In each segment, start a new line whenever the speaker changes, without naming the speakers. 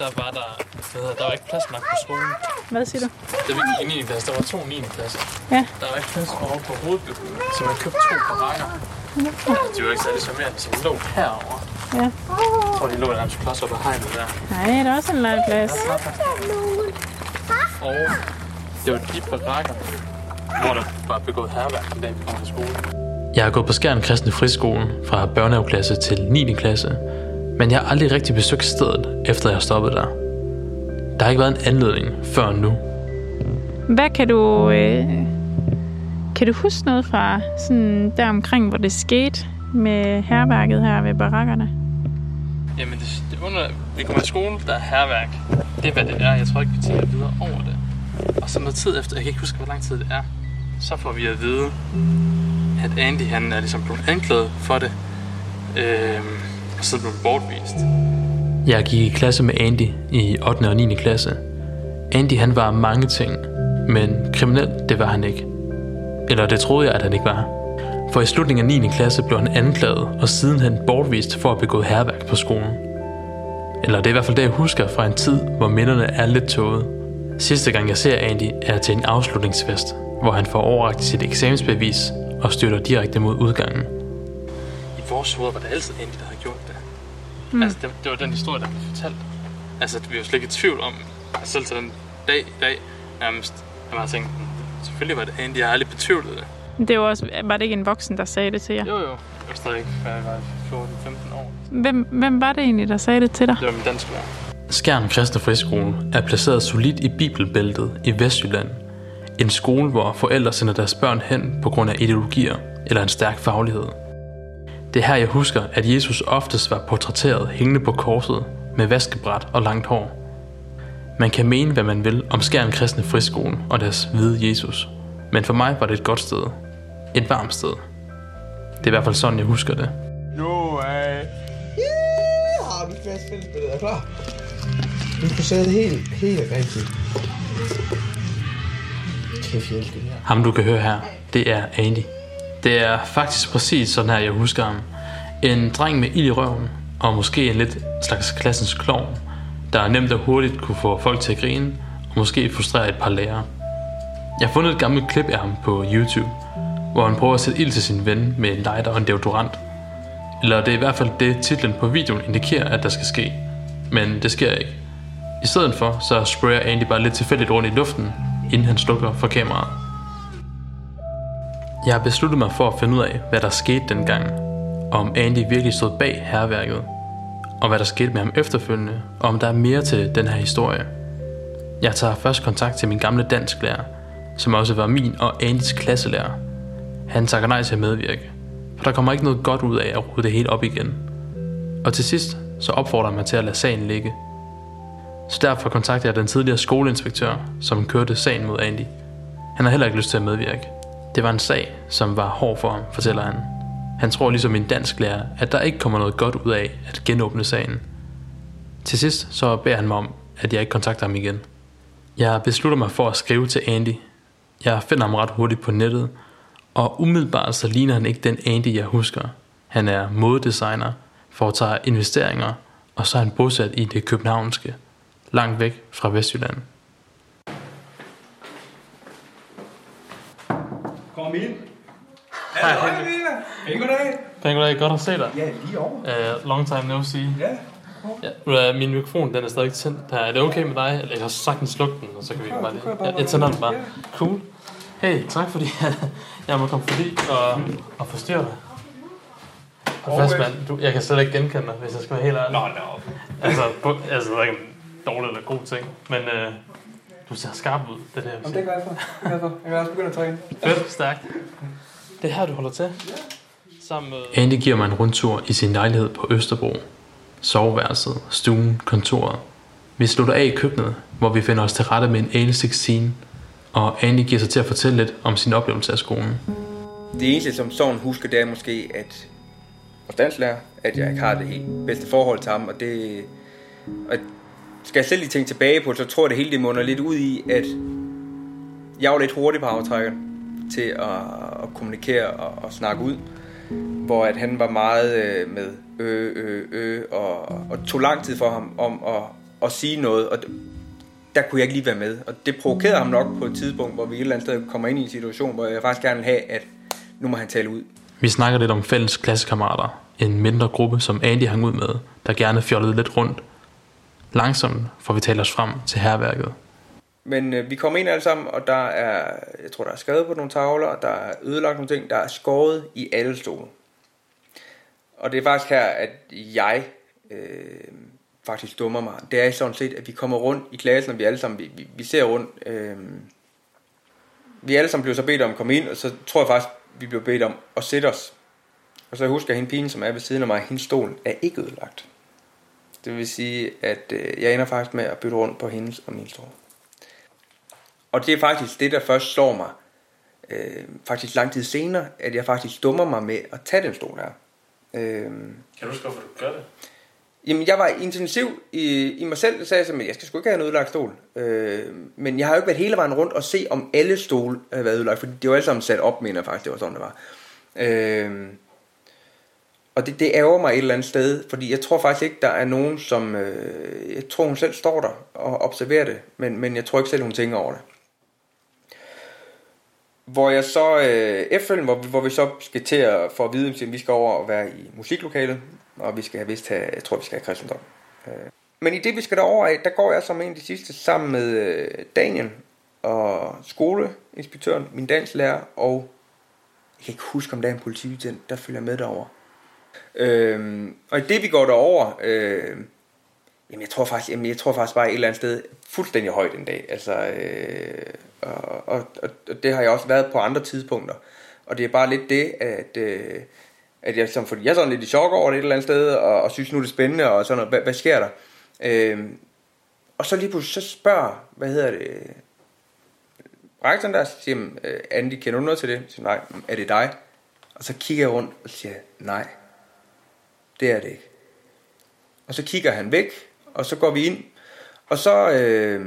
der var der, hvad hedder, der var ikke plads nok på skolen.
Hvad siger du?
Da vi gik i 9. klasse, der var to 9. klasse.
Ja.
Der var ikke plads over på hovedbygningen, så man købte to barakker. De var ikke særlig charmerende, så de lå herovre.
Ja.
Jeg tror, de lå nærmest klods op ad hegnet der.
Nej, der er også en legeplads.
Og det var de barakker, hvor der var begået herværk, den dag vi kom til skole. Jeg har gået på Skjern Kristne Friskolen fra børnehaveklasse til 9. klasse, men jeg har aldrig rigtig besøgt stedet, efter jeg har stoppet der. Der har ikke været en anledning før nu.
Hvad kan du... Øh, kan du huske noget fra sådan der omkring, hvor det skete med herværket her ved barakkerne?
Jamen, det, det under, vi kommer til skole, der er herværk. Det er, hvad det er. Jeg tror ikke, vi tænker videre over det. Og så noget tid efter, jeg kan ikke huske, hvor lang tid det er, så får vi at vide, at Andy han er ligesom blevet anklaget for det. Øhm, og så blev bortvist. Jeg gik i klasse med Andy i 8. og 9. klasse. Andy han var mange ting, men kriminel, det var han ikke. Eller det troede jeg, at han ikke var. For i slutningen af 9. klasse blev han anklaget og sidenhen bortvist for at begå herværk på skolen. Eller det er i hvert fald det, jeg husker fra en tid, hvor minderne er lidt tåget. Sidste gang jeg ser Andy er til en afslutningsfest, hvor han får overragt sit eksamensbevis og støtter direkte mod udgangen. I vores hoved var det altid Andy, der havde gjort det. Mm. Altså, det, det var den historie, der blev fortalt. Altså, vi var slet ikke i tvivl om, altså, selv til den dag i dag, nærmest, at man tænkte, selvfølgelig var det Andy, jeg har aldrig betvivlet det.
Det var, også, var det ikke en voksen, der sagde det til jer?
Jo, jo. Jeg var stadig, hvad jeg var 14-15 år.
Hvem, hvem var det egentlig, der sagde det til dig?
Det var min dansklærer. Skjern Kristne Friskole er placeret solidt i Bibelbæltet i Vestjylland. En skole, hvor forældre sender deres børn hen på grund af ideologier eller en stærk faglighed. Det er her, jeg husker, at Jesus oftest var portrætteret hængende på korset med vaskebræt og langt hår. Man kan mene, hvad man vil om Skjern Kristne Friskole og deres hvide Jesus. Men for mig var det et godt sted. Et varmt sted. Det er i hvert fald sådan, jeg husker det.
Nu er...
Ja, vi skal have spillet Er klar? Du skal sætte det helt, helt rigtigt. Kæft, jeg elsker det her.
Ham du kan høre her, det er Andy. Det er faktisk præcis sådan her, jeg husker ham. En dreng med ild i røven, og måske en lidt slags klassens klovn, der nemt og hurtigt kunne få folk til at grine, og måske frustrere et par lærere. Jeg har fundet et gammelt klip af ham på YouTube, hvor han prøver at sætte ild til sin ven med en lighter og en deodorant. Eller det er i hvert fald det, titlen på videoen indikerer, at der skal ske. Men det sker ikke. I stedet for, så sprayer Andy bare lidt tilfældigt rundt i luften, inden han slukker for kameraet. Jeg har besluttet mig for at finde ud af, hvad der skete dengang, og om Andy virkelig stod bag herværket, og hvad der skete med ham efterfølgende, og om der er mere til den her historie. Jeg tager først kontakt til min gamle dansklærer, som også var min og Andys klasselærer. Han takker nej til at medvirke, for der kommer ikke noget godt ud af at rode det helt op igen. Og til sidst, så opfordrer han mig til at lade sagen ligge. Så derfor kontakter jeg den tidligere skoleinspektør, som kørte sagen mod Andy. Han har heller ikke lyst til at medvirke. Det var en sag, som var hård for ham, fortæller han. Han tror ligesom min dansk lærer, at der ikke kommer noget godt ud af at genåbne sagen. Til sidst så beder han mig om, at jeg ikke kontakter ham igen. Jeg beslutter mig for at skrive til Andy. Jeg finder ham ret hurtigt på nettet, og umiddelbart så ligner han ikke den Andy, jeg husker. Han er modedesigner, foretager investeringer, og så er han bosat i det københavnske, langt væk fra Vestjylland.
Kom ind. Hej, hej, Hej, goddag.
Pæn goddag, godt at se dig.
Ja, lige over.
Uh, long time no see.
Ja.
Ja, min mikrofon den er stadig tændt her. Er det okay med dig? Eller jeg har sagtens slukke den, og så kan vi bare lige... Ja, jeg tænder den bare. Cool. Hey, tak fordi jeg må komme forbi og, og forstyrre dig. Og fast, mand. Du, jeg kan slet ikke genkende dig, hvis jeg skal være helt ærlig.
Nå, nå.
Altså, på, altså, det er ikke en dårlig eller god ting, men uh, du ser skarp ud, det er det, jeg vil
Jamen, det er glad for. Jeg er glad for. Jeg kan også begynde at træne.
Fedt, stærkt. Det er her, du holder til? Sammen med... Andy giver mig en rundtur i sin lejlighed på Østerbro. Soveværelset, stuen, kontoret. Vi slutter af i køkkenet, hvor vi finder os til rette med en ale 16, og Andy giver sig til at fortælle lidt om sin oplevelse af skolen.
Det eneste, som sådan husker, det er måske, at vores danslærer, at jeg ikke har det helt bedste forhold til ham, og det... Og skal jeg selv lige tænke tilbage på så tror jeg, det hele det munder lidt ud i, at jeg var lidt hurtig på aftrækkeren til at, at kommunikere og, og snakke ud, hvor at han var meget øh, med øh, øh, øh, og, og tog lang tid for ham om at, at sige noget, og der kunne jeg ikke lige være med. Og det provokerede ham nok på et tidspunkt, hvor vi et eller andet sted kommer ind i en situation, hvor jeg faktisk gerne vil have, at nu må han tale ud.
Vi snakker lidt om fælles klassekammerater, en mindre gruppe, som Andy hang ud med, der gerne fjollede lidt rundt. Langsomt får vi talt os frem til herværket.
Men øh, vi kommer ind alle sammen, og der er, jeg tror, der er skrevet på nogle tavler, der er ødelagt nogle ting, der er skåret i alle stole. Og det er faktisk her, at jeg øh, faktisk dummer mig. Det er sådan set, at vi kommer rundt i klassen, og vi alle sammen, vi, vi, vi ser rundt. Øh, vi alle sammen blev så bedt om at komme ind, og så tror jeg faktisk, vi blev bedt om at sætte os. Og så husker jeg hende pigen, som er ved siden af mig, hendes stol er ikke ødelagt. Det vil sige, at øh, jeg ender faktisk med at bytte rundt på hendes og min stol. Og det er faktisk det, der først slår mig, øh, faktisk lang tid senere, at jeg faktisk dummer mig med at tage den stol her. Øh,
Kan du huske, hvorfor du gør det?
Jamen, jeg var intensiv i, i mig selv, sagde jeg, at jeg skal sgu ikke have en ødelagt stol. Øh, men jeg har jo ikke været hele vejen rundt og se, om alle stole havde været ødelagt, fordi det var alle sammen sat op, mener jeg faktisk, det var sådan, det var. Øh, og det, det ærger mig et eller andet sted, fordi jeg tror faktisk ikke, der er nogen, som... Øh, jeg tror, hun selv står der og observerer det, men, men jeg tror ikke selv, hun tænker over det. Hvor jeg så øh, efterfølgende, hvor, hvor vi så skal til at få at vide, at vi skal over og være i musiklokalet, og vi skal have vist have, jeg tror, vi skal have kristendom. Øh. Men i det, vi skal derover af, der går jeg som en af de sidste sammen med øh, Daniel og skoleinspektøren, min danslærer, og jeg kan ikke huske, om der er en politibetjent, der følger med derover. Øh, og i det, vi går derover, øh, jamen jeg tror faktisk, jamen jeg tror faktisk bare et eller andet sted fuldstændig højt en dag. Altså, øh, og, og, og, det har jeg også været på andre tidspunkter. Og det er bare lidt det, at, øh, at jeg, som, fordi jeg er sådan lidt i chok over det et eller andet sted, og, og synes nu er det spændende, og sådan noget, hvad, hvad sker der? Øh, og så lige pludselig, så spørger, hvad hedder det, rektoren der, siger, øh, Andy, kender du noget til det? Jeg siger, nej, er det dig? Og så kigger jeg rundt og siger, nej, det er det ikke. Og så kigger han væk, og så går vi ind, og så øh,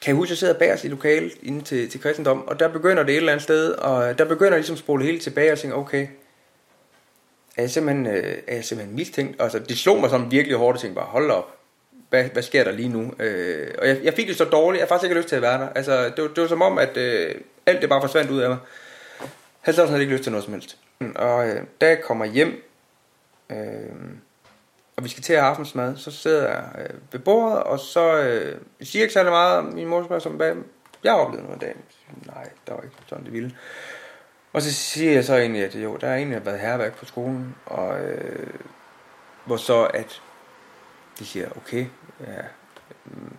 kan jeg huske, at jeg sidder bag os i lokalet inde til, til kristendom, og der begynder det et eller andet sted, og der begynder jeg ligesom at spole helt tilbage og tænke, okay, er jeg simpelthen, øh, er jeg simpelthen mistænkt? Altså, det slog mig sådan virkelig hårdt, og tænkte bare, hold op, hvad, hvad sker der lige nu? Øh, og jeg, jeg fik det så dårligt, jeg har faktisk ikke lyst til at være der. Altså, det, var, det var som om, at øh, alt det bare forsvandt ud af mig. Jeg havde sådan ikke lyst til noget som helst. Og øh, da jeg kommer hjem, øh, og vi skal til at have aftensmad, så sidder jeg øh, ved bordet, og så øh, jeg siger ikke særlig meget, min mor spørger som, bag, jeg har oplevet noget dag. Nej, der var ikke sådan det ville. Og så siger jeg så egentlig, at jo, der er egentlig været herværk på skolen, og øh, hvor så at de siger, okay, ja, mm,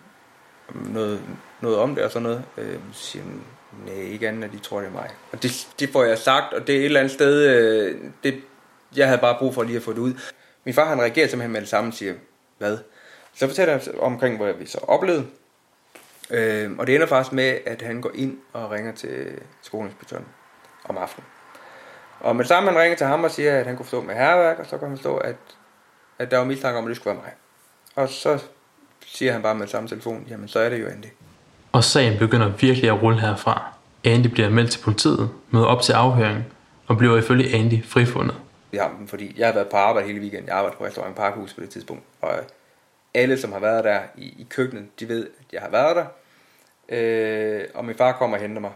noget, noget om det og sådan noget. Øh, så siger nej, ikke andet, at de tror, det er mig. Og det, det får jeg sagt, og det er et eller andet sted, øh, det, jeg havde bare brug for lige at få det ud. Min far han reagerer simpelthen med det samme og siger, hvad? Så fortæller jeg omkring, hvad vi så oplevede. Øh, og det ender faktisk med, at han går ind og ringer til skoleinspektøren om aftenen. Og med det samme han ringer til ham og siger, at han kunne forstå med herværk, og så kan han forstå, at, at der var mistanke om, at det skulle være mig. Og så siger han bare med samme telefon, jamen så er det jo Andy.
Og sagen begynder virkelig at rulle herfra. Andy bliver meldt til politiet, møder op til afhøring, og bliver ifølge Andy frifundet
i ham, fordi jeg har været på arbejde hele weekenden. Jeg arbejder på restaurant Parkhus på det tidspunkt. Og alle, som har været der i, i køkkenet, de ved, at jeg har været der. Øh, og min far kommer og henter mig.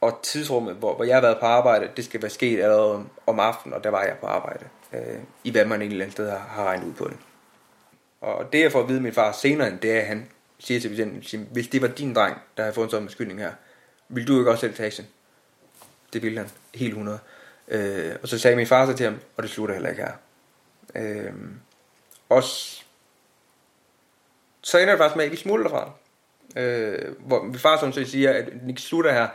Og tidsrummet, hvor, hvor jeg har været på arbejde, det skal være sket allerede om, aftenen, og der var jeg på arbejde. Øh, I hvad man et eller andet sted har, har regnet ud på det. Og det jeg får at vide af min far senere, end det er, at han siger til patienten, hvis det var din dreng, der havde fået en sådan beskyldning her, vil du ikke også selv tage action? Det ville han, helt 100. Øh, og så sagde min far så til ham, og det slutter heller ikke her. Øh, også, så ender det faktisk med, at vi smuldrer fra. Øh, hvor min far sådan set siger, at den ikke slutter her.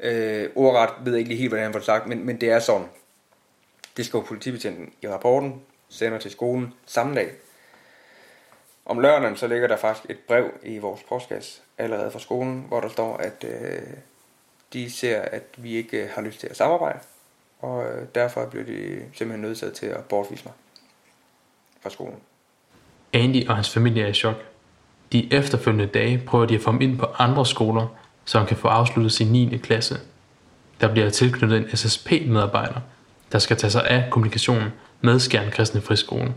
Øh, ordret ved jeg ikke lige helt, hvordan han får det sagt, men, men det er sådan. Det skriver politibetjenten i rapporten, sender til skolen samme dag. Om lørdagen så ligger der faktisk et brev i vores postkasse allerede fra skolen, hvor der står, at øh, de ser, at vi ikke øh, har lyst til at samarbejde, og øh, derfor blev de simpelthen nødsaget til at bortvise mig fra skolen.
Andy og hans familie er i chok. De efterfølgende dage prøver de at få ham ind på andre skoler, så han kan få afsluttet sin 9. klasse. Der bliver tilknyttet en SSP-medarbejder, der skal tage sig af kommunikationen med Skjern Kristne Friskolen.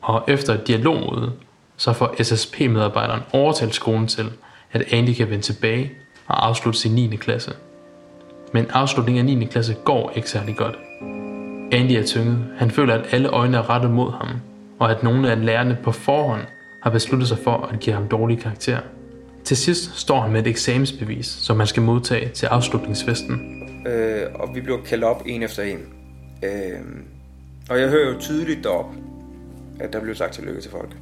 Og efter et dialogmøde, så får SSP-medarbejderen overtalt skolen til, at Andy kan vende tilbage og afslutte sin 9. klasse. Men afslutningen af 9. klasse går ikke særlig godt. Andy er tynget. Han føler, at alle øjne er rettet mod ham, og at nogle af lærerne på forhånd har besluttet sig for at give ham dårlige karakterer. Til sidst står han med et eksamensbevis, som han skal modtage til afslutningsfesten.
Øh, og vi bliver kaldt op en efter en. Øh, og jeg hører jo tydeligt derop, at der bliver sagt tillykke til folk.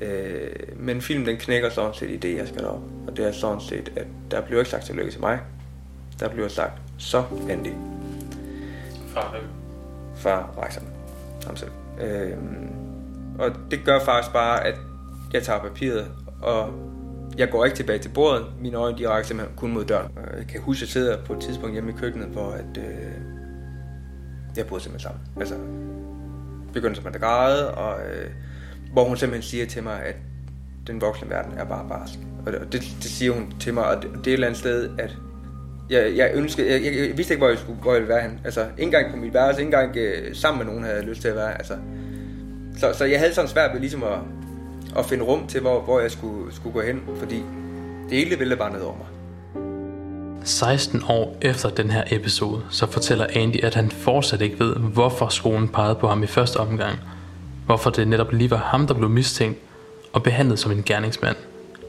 Øh, men filmen den knækker sådan set i det, jeg skal op. Og det er sådan set, at der bliver ikke sagt tillykke til mig. Der bliver sagt, så Andy.
Fra hvem?
Fra Rejsen. Ham selv. Øh, og det gør faktisk bare, at jeg tager papiret, og jeg går ikke tilbage til bordet. Mine øjne de rækker simpelthen kun mod døren. Jeg kan huske, at jeg sidder på et tidspunkt hjemme i køkkenet, hvor at, øh, jeg bryder simpelthen sammen. Altså, begynder simpelthen at græde, og øh, hvor hun simpelthen siger til mig, at den voksne verden er bare barsk. Og det, det, det siger hun til mig, og det, det er et eller andet sted, at jeg, jeg ønskede, jeg, jeg, jeg vidste ikke, hvor jeg, skulle, hvor jeg ville være hen. Altså, ikke engang på mit værelse, ikke engang øh, sammen med nogen havde jeg lyst til at være. Altså, så, så jeg havde sådan svært ved ligesom at, at finde rum til, hvor, hvor jeg skulle, skulle gå hen, fordi det hele ville bare ned over mig.
16 år efter den her episode, så fortæller Andy, at han fortsat ikke ved, hvorfor skolen pegede på ham i første omgang. Hvorfor det netop lige var ham, der blev mistænkt og behandlet som en gerningsmand,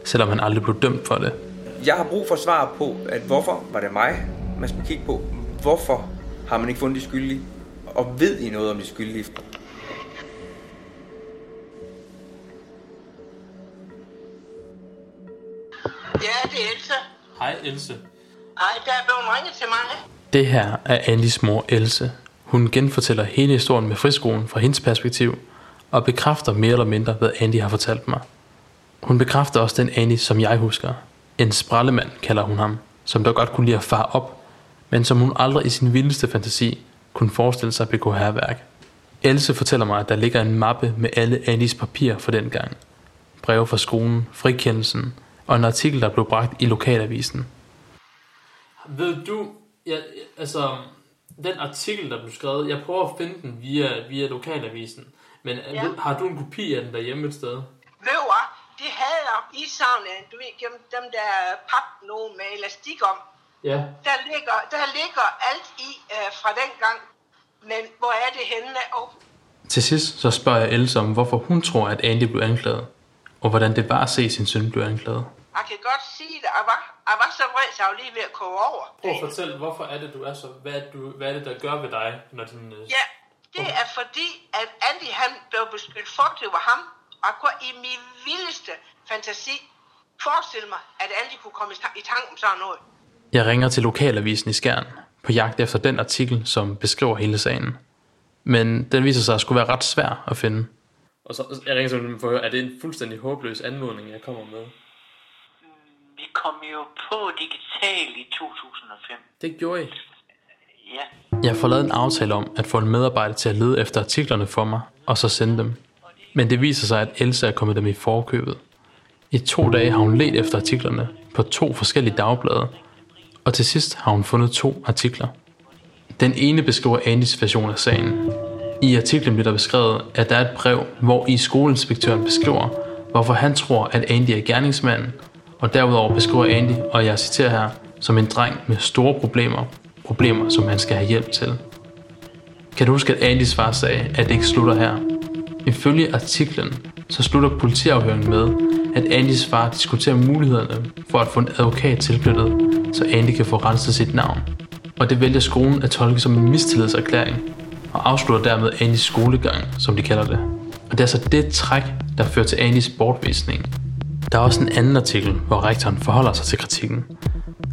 selvom han aldrig blev dømt for det.
Jeg har brug for svar på, at hvorfor var det mig, man skulle kigge på. Hvorfor har man ikke fundet de skyldige? Og ved I noget om de skyldige?
Ja, det er Elsa.
Hej Else.
Ej, der er blevet ringet til mig.
Det her er Andys mor Else. Hun genfortæller hele historien med friskolen fra hendes perspektiv, og bekræfter mere eller mindre, hvad Andy har fortalt mig. Hun bekræfter også den Andy, som jeg husker. En sprallemand kalder hun ham, som der godt kunne lide at fare op, men som hun aldrig i sin vildeste fantasi kunne forestille sig at begå herværk. Else fortæller mig, at der ligger en mappe med alle Andys papirer for den gang. Breve fra skolen, frikendelsen og en artikel, der blev bragt i lokalavisen. Ved du, ja, altså, den artikel, der blev skrevet, jeg prøver at finde den via, via lokalavisen, men ja. har du en kopi af den derhjemme et sted?
Ved i savnet, du ved, gennem dem der pap nogen med elastik om.
Ja.
Der ligger, der ligger alt i øh, fra den gang. Men hvor er det henne? Og
Til sidst så spørger jeg Else om, hvorfor hun tror, at Andy blev anklaget, og hvordan det var at se sin søn blive anklaget.
jeg kan godt sige det. Jeg var, jeg var så vred, så jeg var lige ved at koge over.
Prøv at fortælle, hvorfor er det, du er så... Hvad er det, du, hvad er det der gør ved dig, når din... øh,
Ja, det er fordi, at Andy han blev beskyldt for, det var ham. Og i min vildeste fantasi forestille mig, at Andy kunne komme i ta- i tanke om sådan noget.
Jeg ringer til lokalavisen i Skjern på jagt efter den artikel, som beskriver hele sagen. Men den viser sig at skulle være ret svær at finde. Og så jeg ringer simpelthen for at høre, er det en fuldstændig håbløs anmodning, jeg kommer med?
Vi kom jo på digital i 2005.
Det gjorde I.
Ja.
Jeg får lavet en aftale om at få en medarbejder til at lede efter artiklerne for mig, og så sende dem. Men det viser sig, at Elsa er kommet dem i forkøbet. I to dage har hun let efter artiklerne på to forskellige dagblade, og til sidst har hun fundet to artikler. Den ene beskriver Andys version af sagen. I artiklen bliver der beskrevet, at der er et brev, hvor i skoleinspektøren beskriver, hvorfor han tror, at Andy er gerningsmanden, og derudover beskriver Andy, og jeg citerer her, som en dreng med store problemer, problemer, som han skal have hjælp til. Kan du huske, at Andys far sagde, at det ikke slutter her? Ifølge artiklen, så slutter politiafhøringen med, at Andys far diskuterer mulighederne for at få en advokat tilknyttet, så Andy kan få renset sit navn. Og det vælger skolen at tolke som en mistillidserklæring, og afslutter dermed Andys skolegang, som de kalder det. Og det er altså det træk, der fører til Andys bortvisning. Der er også en anden artikel, hvor rektoren forholder sig til kritikken.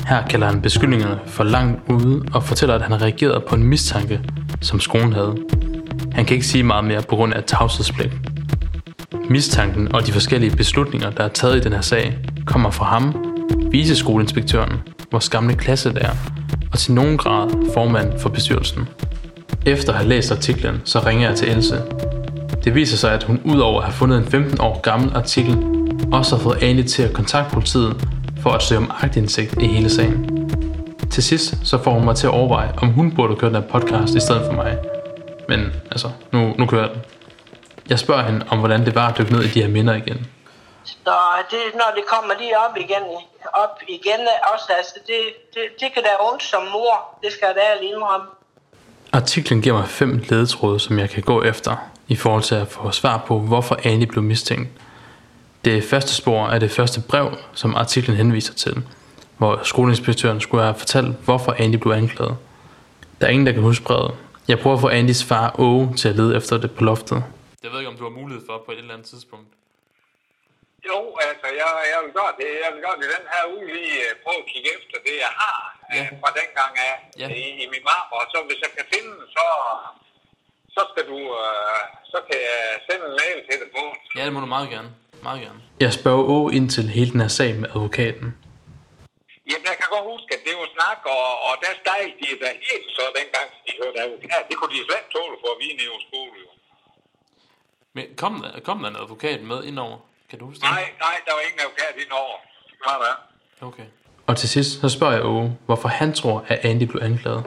Her kalder han beskyldningerne for langt ude og fortæller, at han har reageret på en mistanke, som skolen havde. Han kan ikke sige meget mere på grund af tavshedspligt. Mistanken og de forskellige beslutninger, der er taget i den her sag, kommer fra ham, viceskoleinspektøren, vores gamle klasselærer, og til nogen grad formand for bestyrelsen. Efter at have læst artiklen, så ringer jeg til Else. Det viser sig, at hun udover at have fundet en 15 år gammel artikel, også har fået Anne til at kontakte politiet for at søge om agtindsigt i hele sagen. Til sidst så får hun mig til at overveje, om hun burde køre den her podcast i stedet for mig. men altså, nu, nu kører den. Jeg spørger hende om, hvordan det var at dykke ned i de her minder igen.
Så det, når det kommer lige op igen, op igen også, altså det, det, det kan da ondt som mor, det skal jeg da ærligt indrømme.
Artiklen giver mig fem ledetråde, som jeg kan gå efter, i forhold til at få svar på, hvorfor Annie blev mistænkt. Det første spor er det første brev, som artiklen henviser til, hvor skoleinspektøren skulle have fortalt, hvorfor Andy blev anklaget. Der er ingen, der kan huske brevet. Jeg prøver at få Andys far Åge til at lede efter det på loftet. Jeg ved ikke, om du har mulighed for på et eller andet tidspunkt.
Jo, altså, jeg, jeg vil godt det. Jeg vil godt i den her uge lige øh, prøve at kigge efter det, jeg har
Ja.
ja. fra dengang af
Ja.
ja. i, i min marmor. Og så hvis jeg kan finde den, så, så skal du, øh, så kan jeg sende en mail til dig på.
Ja, det må du meget gerne. Meget gerne. Jeg spørger Åge ind til hele den her sag med advokaten.
Jamen, jeg kan godt huske, at det var snak, og, og der steg de da helt så dengang, de hørte advokat. Det kunne de slet ikke tåle for at vide nede på skole, jo.
Men kom der, kom der en advokat med indover? Kan du huske det?
Nej, nej, der var ingen advokat indover. Nej, hvad?
Okay. Og til sidst, så spørger jeg Åge, hvorfor han tror, at Andy blev anklaget.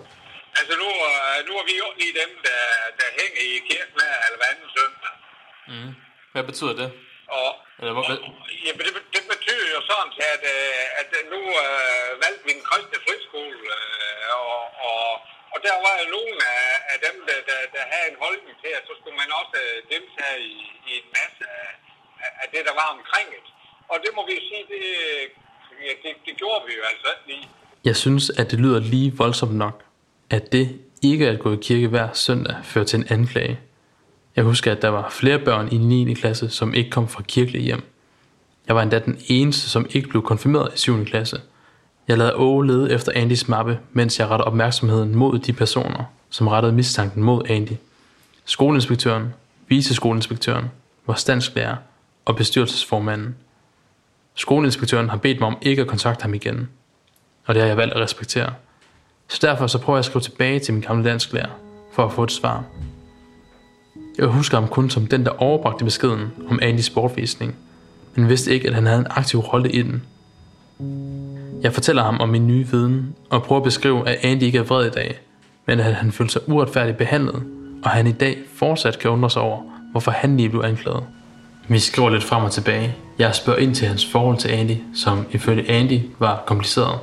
Altså, nu, øh, nu er vi jo lige dem, der, der hænger i kirken hver eller hver anden søndag.
Hvad betyder det?
Og,
Eller hvad, hvad?
Jamen, det, det betyder jo sådan, at, øh, at nu øh, valgte vi en kristne friskole, øh, og, og, og der var jo nogen af, af dem, der, der, der havde en holdning til, at så skulle man også øh, deltage i, i en masse af, af- det, der var omkring det. Og det må vi sige, det, ja, det, det gjorde vi jo altså ikke lige.
Jeg synes, at det lyder lige voldsomt nok, at det ikke at gå i kirke hver søndag fører til en anklage. Jeg husker, at der var flere børn i 9. klasse, som ikke kom fra kirkelige hjem. Jeg var endda den eneste, som ikke blev konfirmeret i 7. klasse. Jeg lader Åge lede efter Andys mappe, mens jeg rettede opmærksomheden mod de personer, som rettede mistanken mod Andy. Skoleinspektøren, viceskolinspektøren, vores dansklærer og bestyrelsesformanden. Skoleinspektøren har bedt mig om ikke at kontakte ham igen, og det har jeg valgt at respektere. Så derfor så prøver jeg at skrive tilbage til min gamle dansklærer, for at få et svar. Jeg husker ham kun som den, der overbragte beskeden om Andys bortvisning, men vidste ikke, at han havde en aktiv rolle i den. Jeg fortæller ham om min nye viden, og prøver at beskrive, at Andy ikke er vred i dag, men at han følte sig uretfærdigt behandlet, og han i dag fortsat kan undre sig over, hvorfor han lige blev anklaget. Vi skriver lidt frem og tilbage. Jeg spørger ind til hans forhold til Andy, som ifølge Andy var kompliceret,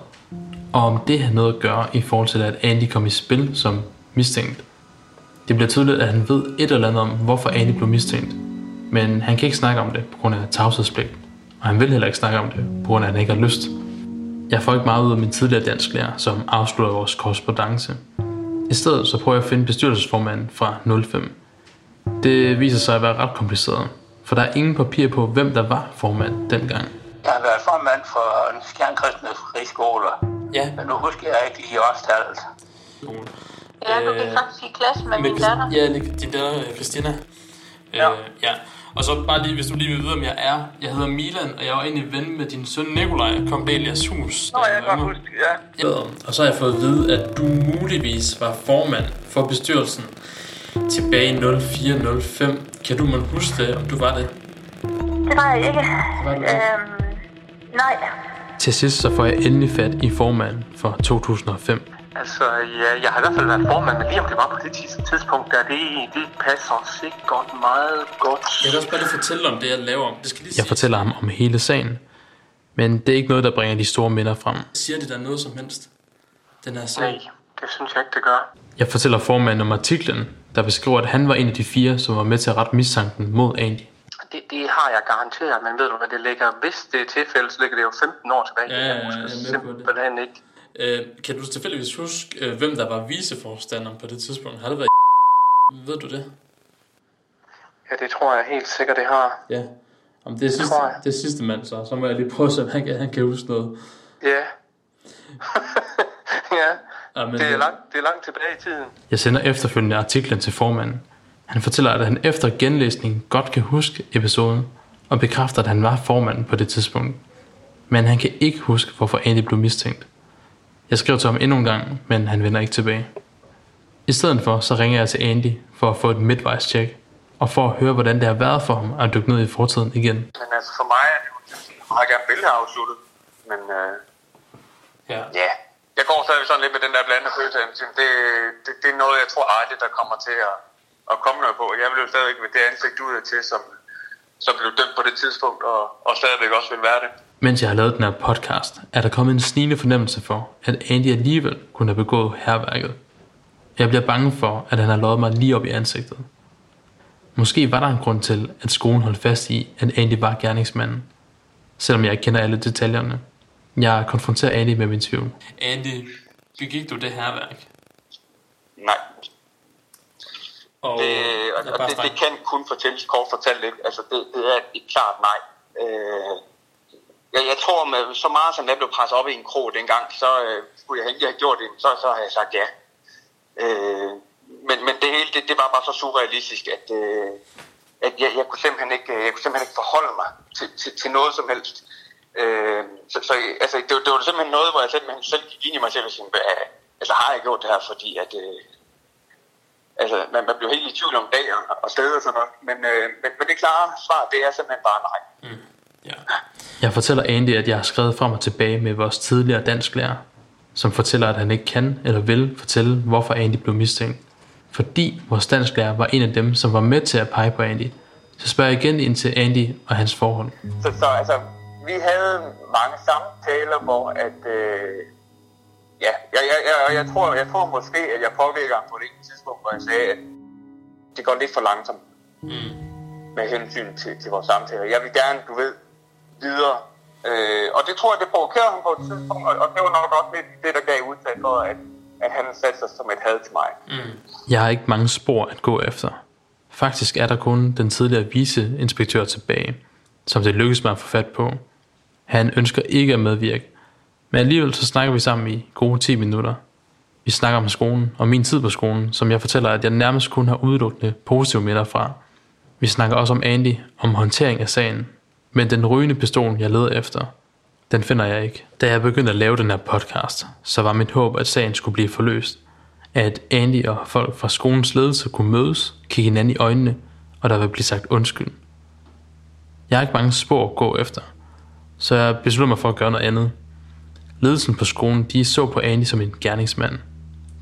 og om det havde noget at gøre i forhold til, at Andy kom i spil som mistænkt. Det bliver tydeligt, at han ved et eller andet om, hvorfor Andy blev mistænkt, men han kan ikke snakke om det på grund af tavshedspligt, og han vil heller ikke snakke om det, på grund af, at han ikke har lyst. Jeg får ikke meget ud af min tidligere dansklærer, som afslutter vores korrespondence. I stedet så prøver jeg at finde bestyrelsesformanden fra 05. Det viser sig at være ret kompliceret, for der er ingen papir på, hvem der var formand dengang.
Jeg har været formand for en skjernkristne friskole,
Ja,
men nu husker jeg ikke lige årstallet.
Ja, du gik faktisk i klasse med min datter.
Ja, din datter øh, Christina. Ja. Øh, ja. Og så bare lige, hvis du lige vil vide, om jeg er. Jeg hedder Milan, og jeg var egentlig ven med din søn Nikolaj, kom Delias hus.
Nå, jeg kan godt huske, ja.
Og så har jeg fået at vide, at du muligvis var formand for bestyrelsen tilbage i 0405. Kan du måtte huske det, om du var det?
Det var jeg ikke.
Var det?
Øhm, nej.
Til sidst så får jeg endelig fat i formanden for 2005.
Altså, ja, jeg har i hvert fald været formand, men lige om det var på det tidspunkt, der det, det passer sikkert meget godt.
Jeg vil også bare lige fortælle om det, jeg laver om. Det skal lige jeg fortæller ham om hele sagen. Men det er ikke noget, der bringer de store minder frem. Siger det der noget som helst? Den her sag?
Nej, det synes jeg ikke, det gør.
Jeg fortæller formanden om artiklen, der beskriver, at han var en af de fire, som var med til at rette mistanken mod Andy.
Det, det har jeg garanteret, men ved du hvad, det ligger, hvis det er tilfælde, så ligger det jo 15 år tilbage.
Ja, ja,
jeg
ja,
husker
jeg er med på det.
simpelthen ikke.
Øh, kan du tilfældigvis huske, øh, hvem der var viceforstander på det tidspunkt? Har det været Ved du det?
Ja, det tror jeg helt sikkert, det har.
Ja. Om det er sidste,
tror jeg.
det er sidste mand, så, så må jeg lige prøve at se, om han kan, han kan huske noget.
Ja. ja,
Ja, men,
det er, langt, det er langt tilbage i tiden.
Jeg sender efterfølgende artiklen til formanden. Han fortæller, at han efter genlæsning godt kan huske episoden, og bekræfter, at han var formanden på det tidspunkt. Men han kan ikke huske, hvorfor Andy blev mistænkt. Jeg skriver til ham endnu en gang, men han vender ikke tilbage. I stedet for, så ringer jeg til Andy for at få et midtvejstjek, og for at høre, hvordan det har været for ham at dykke ned i fortiden igen.
Men altså for mig er det jo meget gerne billede afsluttet. Men øh,
Ja.
ja, jeg går stadig sådan lidt med den der blandede følelse. af, Det, det, det er noget, jeg tror aldrig, der kommer til at, at komme der på. Jeg vil jo stadigvæk være det ansigt ud til, som, som blev dømt på det tidspunkt, og, og stadigvæk også vil være det.
Mens jeg har lavet den her podcast, er der kommet en snigende fornemmelse for, at Andy alligevel kunne have begået herværket. Jeg bliver bange for, at han har lovet mig lige op i ansigtet. Måske var der en grund til, at skolen holdt fast i, at Andy var gerningsmanden. Selvom jeg ikke kender alle detaljerne. Jeg konfronterer Andy med min tvivl. Andy, begik du det herværk?
Nej.
Og
Det, og, og det, det kan kun fortælles kort fortalt ikke. Altså, det, det er et klart nej. Øh, jeg, jeg tror, med så meget som jeg blev presset op i en krog dengang, så øh, skulle jeg heldig have gjort det, så, så har jeg sagt ja. Øh, men, men det hele, det, det var bare så surrealistisk, at, øh, at jeg, jeg, kunne simpelthen ikke, jeg kunne simpelthen ikke forholde mig til, til, til noget som helst. Øh, så, så altså, det, det var simpelthen noget, hvor jeg simpelthen selv gik ind i mig selv og sagde, "Hvad- altså har jeg gjort det her, fordi at, øh, altså, man, man blev helt i tvivl om dag og, og sted og sådan noget. Men, øh, men, men det klare svar, det er simpelthen bare nej.
Jeg fortæller Andy, at jeg har skrevet frem og tilbage med vores tidligere dansklærer, som fortæller, at han ikke kan eller vil fortælle, hvorfor Andy blev mistænkt. Fordi vores dansklærer var en af dem, som var med til at pege på Andy, så spørger jeg igen ind til Andy og hans forhold.
Så, så altså, vi havde mange samtaler, hvor at, øh, ja, jeg, jeg, jeg, jeg, tror, jeg tror måske, at jeg påvirker ham på det ene tidspunkt, hvor jeg sagde, at det går lidt for langsomt
Mm.
med hensyn til, til vores samtaler. Jeg vil gerne, du ved, videre. Øh, og det tror jeg, det provokerede ham på et tidspunkt, og, og det var nok også lidt det, der gav udtag for, at, at han satte sig som et had til mig. Mm.
Jeg har ikke mange spor at gå efter. Faktisk er der kun den tidligere viceinspektør tilbage, som det lykkedes mig at få fat på. Han ønsker ikke at medvirke, men alligevel så snakker vi sammen i gode 10 minutter. Vi snakker om skolen og min tid på skolen, som jeg fortæller, at jeg nærmest kun har udelukkende positive minder fra. Vi snakker også om Andy, om håndtering af sagen, men den rygende pistol, jeg led efter, den finder jeg ikke. Da jeg begyndte at lave den her podcast, så var mit håb, at sagen skulle blive forløst. At Andy og folk fra skolens ledelse kunne mødes, kigge hinanden i øjnene, og der ville blive sagt undskyld. Jeg har ikke mange spor at gå efter, så jeg besluttede mig for at gøre noget andet. Ledelsen på skolen, de så på Andy som en gerningsmand.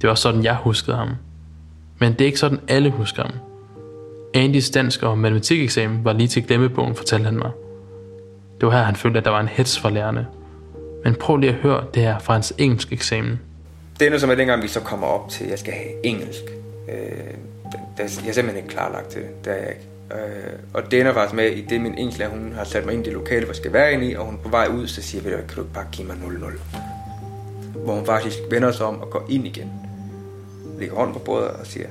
Det var sådan, jeg huskede ham. Men det er ikke sådan, alle husker ham. Andys dansk og matematikeksamen var lige til glemmebogen, fortalte han mig. Det var her, han følte, at der var en hets for lærerne. Men prøv lige at høre det her fra hans engelsk eksamen.
Det er nu som, er dengang vi så kommer op til, at jeg skal have engelsk. Øh, der, der, jeg er simpelthen ikke klarlagt til det. Det er jeg ikke. Øh, og det ender faktisk med, i det min engelsklærer, hun har sat mig ind i det lokale, hvor jeg skal være inde i, og hun er på vej ud, så siger vi, kan du ikke bare give mig 0-0? Hvor hun faktisk vender sig om og går ind igen. Lægger hånden på bordet og siger,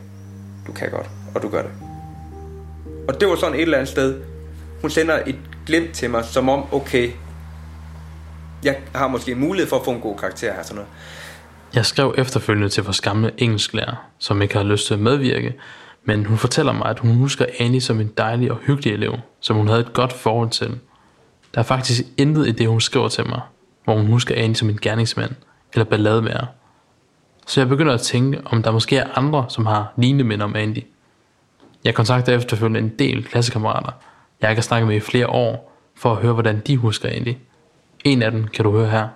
du kan godt, og du gør det. Og det var sådan et eller andet sted, hun sender et glimt til mig, som om, okay, jeg har måske mulighed for at få en god karakter her. Sådan noget.
Jeg skrev efterfølgende til vores gamle engelsklærer, som ikke har lyst til at medvirke, men hun fortæller mig, at hun husker Annie som en dejlig og hyggelig elev, som hun havde et godt forhold til. Der er faktisk intet i det, hun skriver til mig, hvor hun husker Annie som en gerningsmand eller ballademager. Så jeg begynder at tænke, om der måske er andre, som har lignende minder om Andy. Jeg kontakter efterfølgende en del klassekammerater, jeg ikke har snakket med i flere år, for at høre, hvordan de husker Andy. En af dem kan du høre her.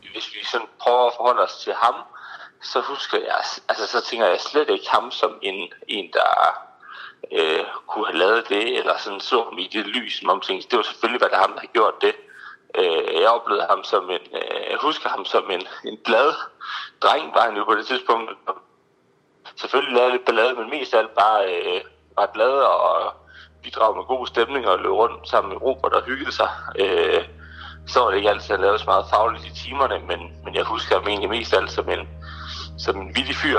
Hvis vi sådan prøver at forholde os til ham, så husker jeg, altså så tænker jeg slet ikke ham som en, en der øh, kunne have lavet det, eller sådan så ham i det lys, som om tænkte, Det var selvfølgelig, hvad der ham, der har gjort det. Øh, jeg oplevede ham som en, øh, jeg husker ham som en, en glad dreng, var han jo på det tidspunkt. Selvfølgelig lavede lidt ballade, men mest af alt bare øh, var glad og bidrage med god stemning og løbe rundt sammen med Robert og hygge sig. Øh, så var det ikke altid, at han lavede så meget fagligt i timerne, men, men jeg husker ham egentlig mest alt som en, som en vildig fyr,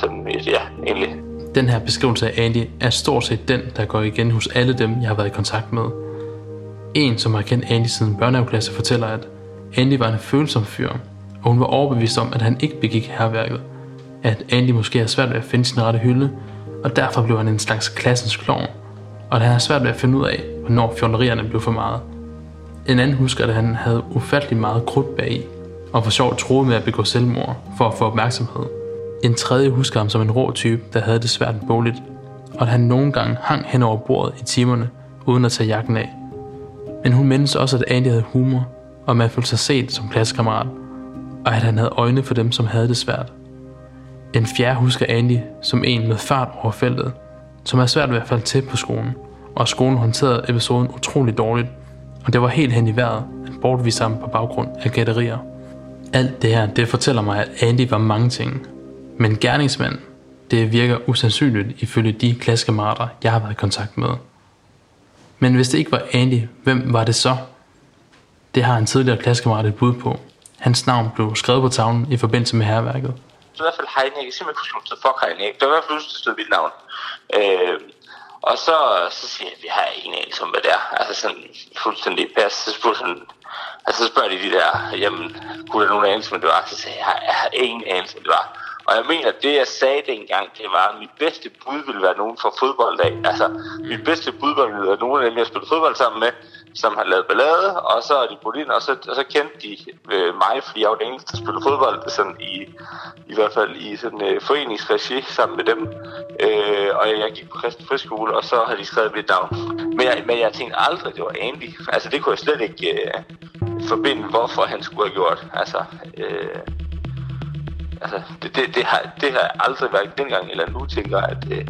som ja, egentlig.
Den her beskrivelse af Andy er stort set den, der går igen hos alle dem, jeg har været i kontakt med. En, som har kendt Andy siden børnehaveklasse, fortæller, at Andy var en følsom fyr, og hun var overbevist om, at han ikke begik herværket. At Andy måske har svært ved at finde sin rette hylde, og derfor blev han en slags klassens klovn, og at han har svært ved at finde ud af, hvornår fjollerierne blev for meget. En anden husker, at han havde ufattelig meget krudt bag i, og for sjovt troede med at begå selvmord for at få opmærksomhed. En tredje husker ham som en rå type, der havde det svært bogligt, og at han nogle gange hang hen over bordet i timerne, uden at tage jakken af. Men hun mindes også, at Andy havde humor, og man følte sig set som klassekammerat, og at han havde øjne for dem, som havde det svært. En fjerde husker Andy som en med fart over feltet, som havde svært ved at falde til på skolen, og skolen håndterede episoden utrolig dårligt, og det var helt hen i vejret at bortvise ham på baggrund af gætterier. Alt det her, det fortæller mig, at Andy var mange ting. Men gerningsmanden, det virker usandsynligt ifølge de klassekammerater, jeg har været i kontakt med. Men hvis det ikke var Andy, hvem var det så? Det har en tidligere klassekammerat et bud på. Hans navn blev skrevet på tavlen i forbindelse med herværket.
I hvert fald Heine, jeg kan simpelthen huske, at fuck Heine, det var i hvert fald huske, stod mit navn. Øh, og så, så siger jeg, at vi har ingen anelse om, hvad det er. Altså sådan fuldstændig pas. Så spurgte sådan, altså så spørger de de der, jamen, kunne der nogen anelse, men det var? Så sagde jeg, jeg har ingen anelse, hvad det var. Og jeg mener, det jeg sagde dengang, det var, at mit bedste bud ville være nogen fra fodbold af. Altså, mit bedste bud ville være nogen af dem, jeg spillede fodbold sammen med, som har lavet ballade, og så er de brudt ind, og så, og så kendte de øh, mig, fordi jeg var den eneste, der spillede fodbold, sådan i, i hvert fald i sådan øh, foreningsregi sammen med dem. Øh, og jeg gik på kristen friskole, og så havde de skrevet mit navn. Men jeg, men jeg tænkte aldrig, det var Andy. Altså, det kunne jeg slet ikke øh, forbinde, hvorfor han skulle have gjort. Altså, øh, altså det, det, det, har, det har aldrig været dengang eller nu, tænker at øh,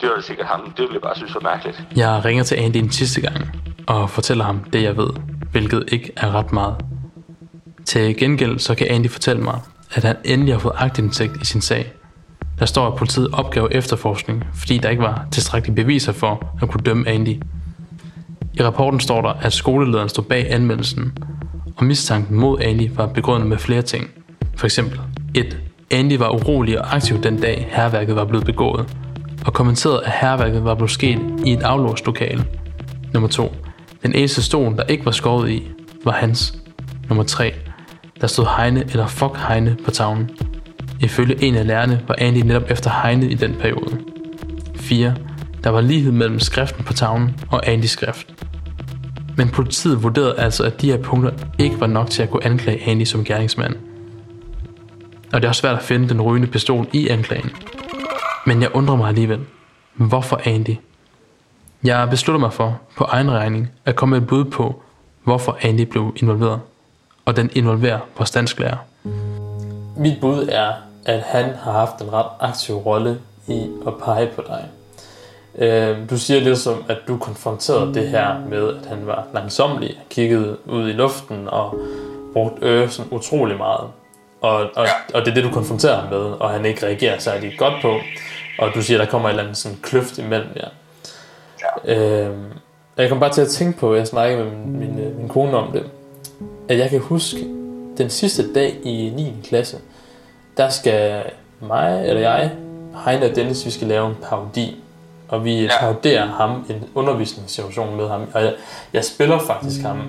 det var det sikkert ham. Det ville jeg bare synes var mærkeligt.
Jeg ringer til Andy en sidste gang og fortæller ham det, jeg ved, hvilket ikke er ret meget. Til gengæld så kan Andy fortælle mig, at han endelig har fået agtindsigt i sin sag. Der står, at politiet opgav efterforskning, fordi der ikke var tilstrækkelige beviser for at kunne dømme Andy. I rapporten står der, at skolelederen stod bag anmeldelsen, og mistanken mod Andy var begrundet med flere ting. For eksempel 1. Andy var urolig og aktiv den dag, herværket var blevet begået, og kommenterede, at herværket var blevet sket i et aflåst lokale. Nummer 2. Den eneste stol, der ikke var skåret i, var hans. Nummer 3. Der stod Heine eller fuck Heine på tavlen. Ifølge en af lærerne var Andy netop efter Heine i den periode. 4. Der var lighed mellem skriften på tavlen og Andys skrift. Men politiet vurderede altså, at de her punkter ikke var nok til at kunne anklage Andy som gerningsmand. Og det er også svært at finde den rygende pistol i anklagen. Men jeg undrer mig alligevel. Hvorfor Andy? Jeg beslutter mig for, på egen regning, at komme med et bud på, hvorfor Andy blev involveret. Og den involverer vores dansklærer. Mit bud er, at han har haft en ret aktiv rolle i at pege på dig. Øh, du siger lidt som, at du konfronterede det her med, at han var langsomlig, kiggede ud i luften og brugte øh sådan utrolig meget. Og, og, og det er det, du konfronterer ham med, og han ikke reagerer særlig godt på. Og du siger, at der kommer en eller anden sådan kløft imellem jer. Ja. Øh, jeg kom bare til at tænke på, at jeg snakkede med min, min, øh, min kone om det, at jeg kan huske den sidste dag i 9. klasse, der skal mig eller jeg, Heine og Dennis, vi skal lave en parodi. Og vi ja. paroderer ham en undervisningssituation med ham. Og jeg, jeg spiller faktisk ham.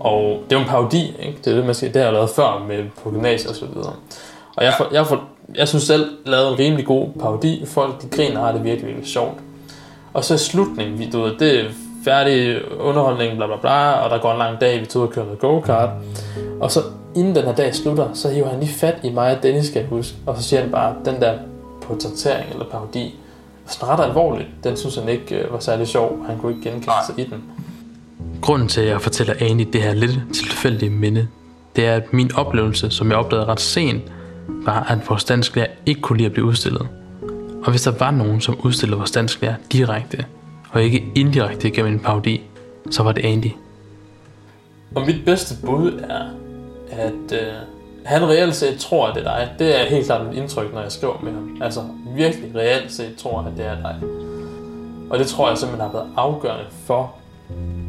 Og det er jo en parodi, ikke? Det er det, man skal, det har jeg lavet før med på gymnasiet og så videre. Og jeg, får, jeg, får, jeg synes selv, lavet en rimelig god parodi. Folk, de griner har det virkelig, virkelig sjovt. Og så slutningen, vi, du ved, det er færdig underholdning, bla bla bla, og der går en lang dag, vi tog og kørte noget go-kart. Og så inden den her dag slutter, så hiver han lige fat i mig og Dennis, skal jeg huske. Og så siger han bare, den der portrættering eller parodi, sådan ret alvorligt, den synes han ikke øh, var særlig sjov. Han kunne ikke genkende sig i den. Grunden til, at jeg fortæller Annie det her lidt tilfældige minde, det er, at min oplevelse, som jeg opdagede ret sent, var, at vores dansklærer ikke kunne lide at blive udstillet. Og hvis der var nogen, som udstillede vores dansklærer direkte, og ikke indirekte gennem en parodi, så var det Andy. Og mit bedste bud er, at øh, han reelt set tror, at det er dig. Det er helt klart mit indtryk, når jeg skriver med ham. Altså virkelig reelt set tror, at det er dig. Og det tror jeg simpelthen har været afgørende for,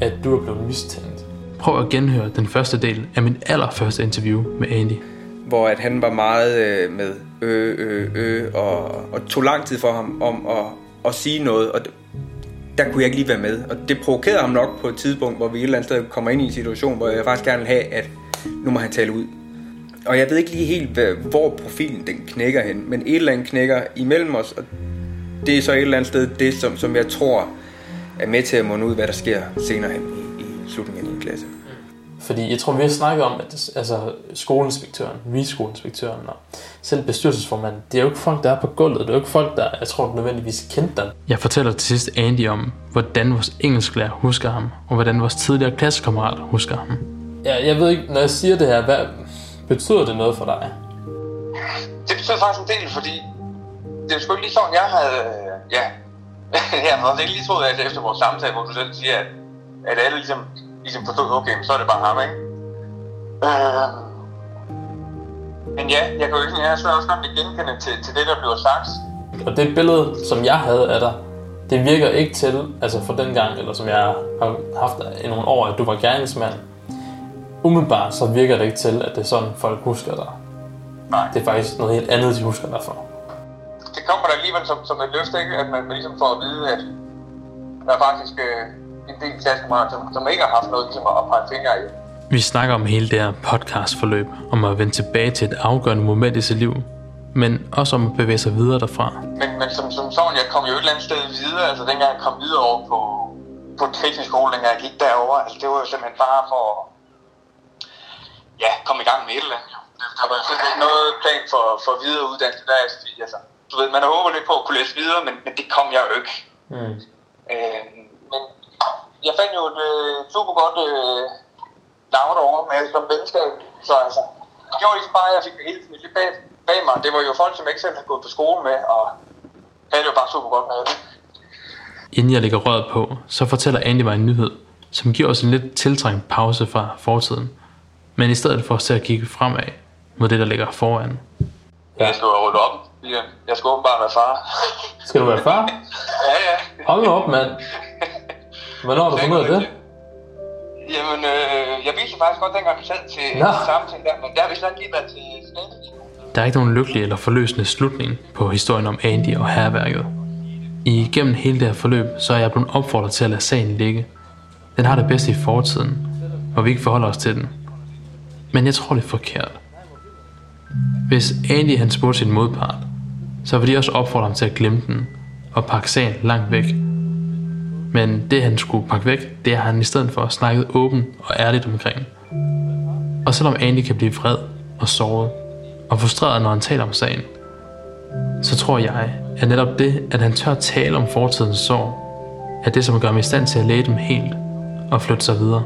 at du er blevet mistænkt. Prøv at genhøre den første del af min allerførste interview med Andy.
Hvor at han var meget øh, med ø, ø, ø, og, og tog lang tid for ham om at, at sige noget, og der kunne jeg ikke lige være med. Og det provokerede ham nok på et tidspunkt, hvor vi et eller andet sted kommer ind i en situation, hvor jeg faktisk gerne vil have, at nu må han tale ud. Og jeg ved ikke lige helt, hvor profilen den knækker hen, men et eller andet knækker imellem os, og det er så et eller andet sted det, som, som jeg tror er med til at måne ud, hvad der sker senere hen i, i slutningen af din klasse.
Fordi jeg tror, vi har snakket om, at altså, skoleinspektøren, vi-skoleinspektøren og selv bestyrelsesformanden, det er jo ikke folk, der er på gulvet. Det er jo ikke folk, der, jeg tror, nødvendigvis kendte dem. Jeg fortæller til sidst Andy om, hvordan vores engelsklærer husker ham, og hvordan vores tidligere klassekammerater husker ham. Ja, jeg ved ikke, når jeg siger det her, hvad betyder det noget for dig?
Det betyder faktisk en del, fordi det er jo sgu ikke lige sådan, jeg havde, ja, ja, men også ikke lige troet, at efter vores samtale, hvor du selv siger, at, at alle ligesom, ligesom forstod, okay, så er det bare ham, ikke? Øh, men ja, jeg kan jo ikke, jeg er også godt genkende til, til det, der bliver sagt.
Og det billede, som jeg havde af dig, det virker ikke til, altså for den gang, eller som jeg har haft i nogle år, at du var gerningsmand. Umiddelbart så virker det ikke til, at det er sådan, folk husker dig.
Nej.
Det er faktisk noget helt andet, de husker dig for.
Det kommer der alligevel som, som et løft, ikke? At man, man ligesom får at vide, at der er faktisk øh, en del klassekammerater, som, som ikke har haft noget ligesom at pege fingre i.
Vi snakker om hele det her podcastforløb, om at vende tilbage til et afgørende moment i sit liv, men også om at bevæge sig videre derfra.
Men, men som, som sådan, jeg kom jo et eller andet sted videre, altså dengang jeg kom videre over på, på teknisk skole, dengang jeg gik derover, altså det var jo simpelthen bare for at ja, komme i gang med et eller andet. Jo. Der var slet ikke noget plan for, for videre uddannelse der, altså, du ved, man har håbet lidt på at kunne læse videre, men, men det kom jeg jo ikke.
Mm.
Øh, men jeg fandt jo et øh, super godt øh, navn derovre med som venskab, så altså, det gjorde ligesom bare, at jeg fik hele tiden bag, bag mig. Det var jo folk, som ikke selv havde gået på skole med, og havde det jo bare super godt med det.
Inden jeg lægger røret på, så fortæller Andy mig en nyhed, som giver os en lidt tiltrængt pause fra fortiden. Men i stedet for os til at kigge fremad mod det, der ligger foran.
Ja. Jeg skal jo rydde op. Jeg skal åbenbart være far.
Skal du være far?
ja, ja.
Hold nu op, mand. Hvornår har du fundet ud af det?
Jamen, øh, jeg vidste faktisk godt, dengang vi sad til
Nå.
samtalen der, men der har vi slet ikke lige været til skade.
Der er ikke nogen lykkelig eller forløsende slutning på historien om Andy og herværket. Igennem hele det her forløb, så er jeg blevet opfordret til at lade sagen ligge. Den har det bedste i fortiden, hvor vi ikke forholder os til den. Men jeg tror, det er forkert. Hvis Andy han spurgte sin modpart, så vil de også opfordre ham til at glemme den og pakke sagen langt væk. Men det han skulle pakke væk, det har han i stedet for snakket åbent og ærligt omkring. Og selvom Andy kan blive vred og såret og frustreret, når han taler om sagen, så tror jeg, at netop det, at han tør tale om fortidens sår, er det, som gør ham i stand til at læge dem helt og flytte sig videre.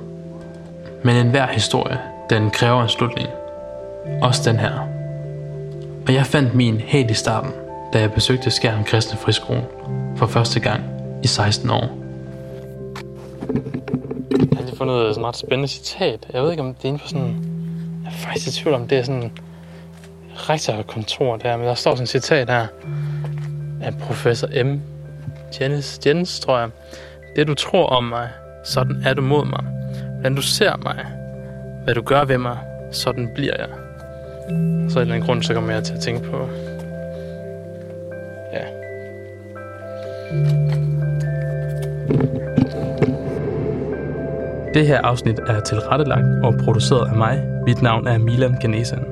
Men enhver historie, den kræver en slutning. Også den her. Og jeg fandt min helt i starten, da jeg besøgte Skærm Kristne Friskolen for første gang i 16 år. Jeg har lige fundet et sådan ret spændende citat. Jeg ved ikke, om det er inde på sådan... Jeg er faktisk i tvivl om, det er sådan rektorkontor der, men der står sådan et citat her af professor M. Jens, Jens, tror jeg. Det du tror om mig, sådan er du mod mig. Hvordan du ser mig, hvad du gør ved mig, sådan bliver jeg. Så af en eller anden grund, så kommer jeg til at tænke på... Ja. Det her afsnit er tilrettelagt og produceret af mig. Mit navn er Milan Ganesan.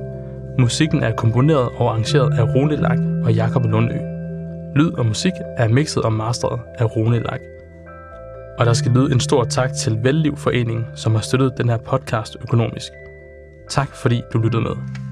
Musikken er komponeret og arrangeret af Rune Lack og Jakob Lundø. Lyd og musik er mixet og masteret af Rune Lack. Og der skal lyde en stor tak til Velliv Foreningen, som har støttet den her podcast økonomisk. Tak fordi du lyttede med.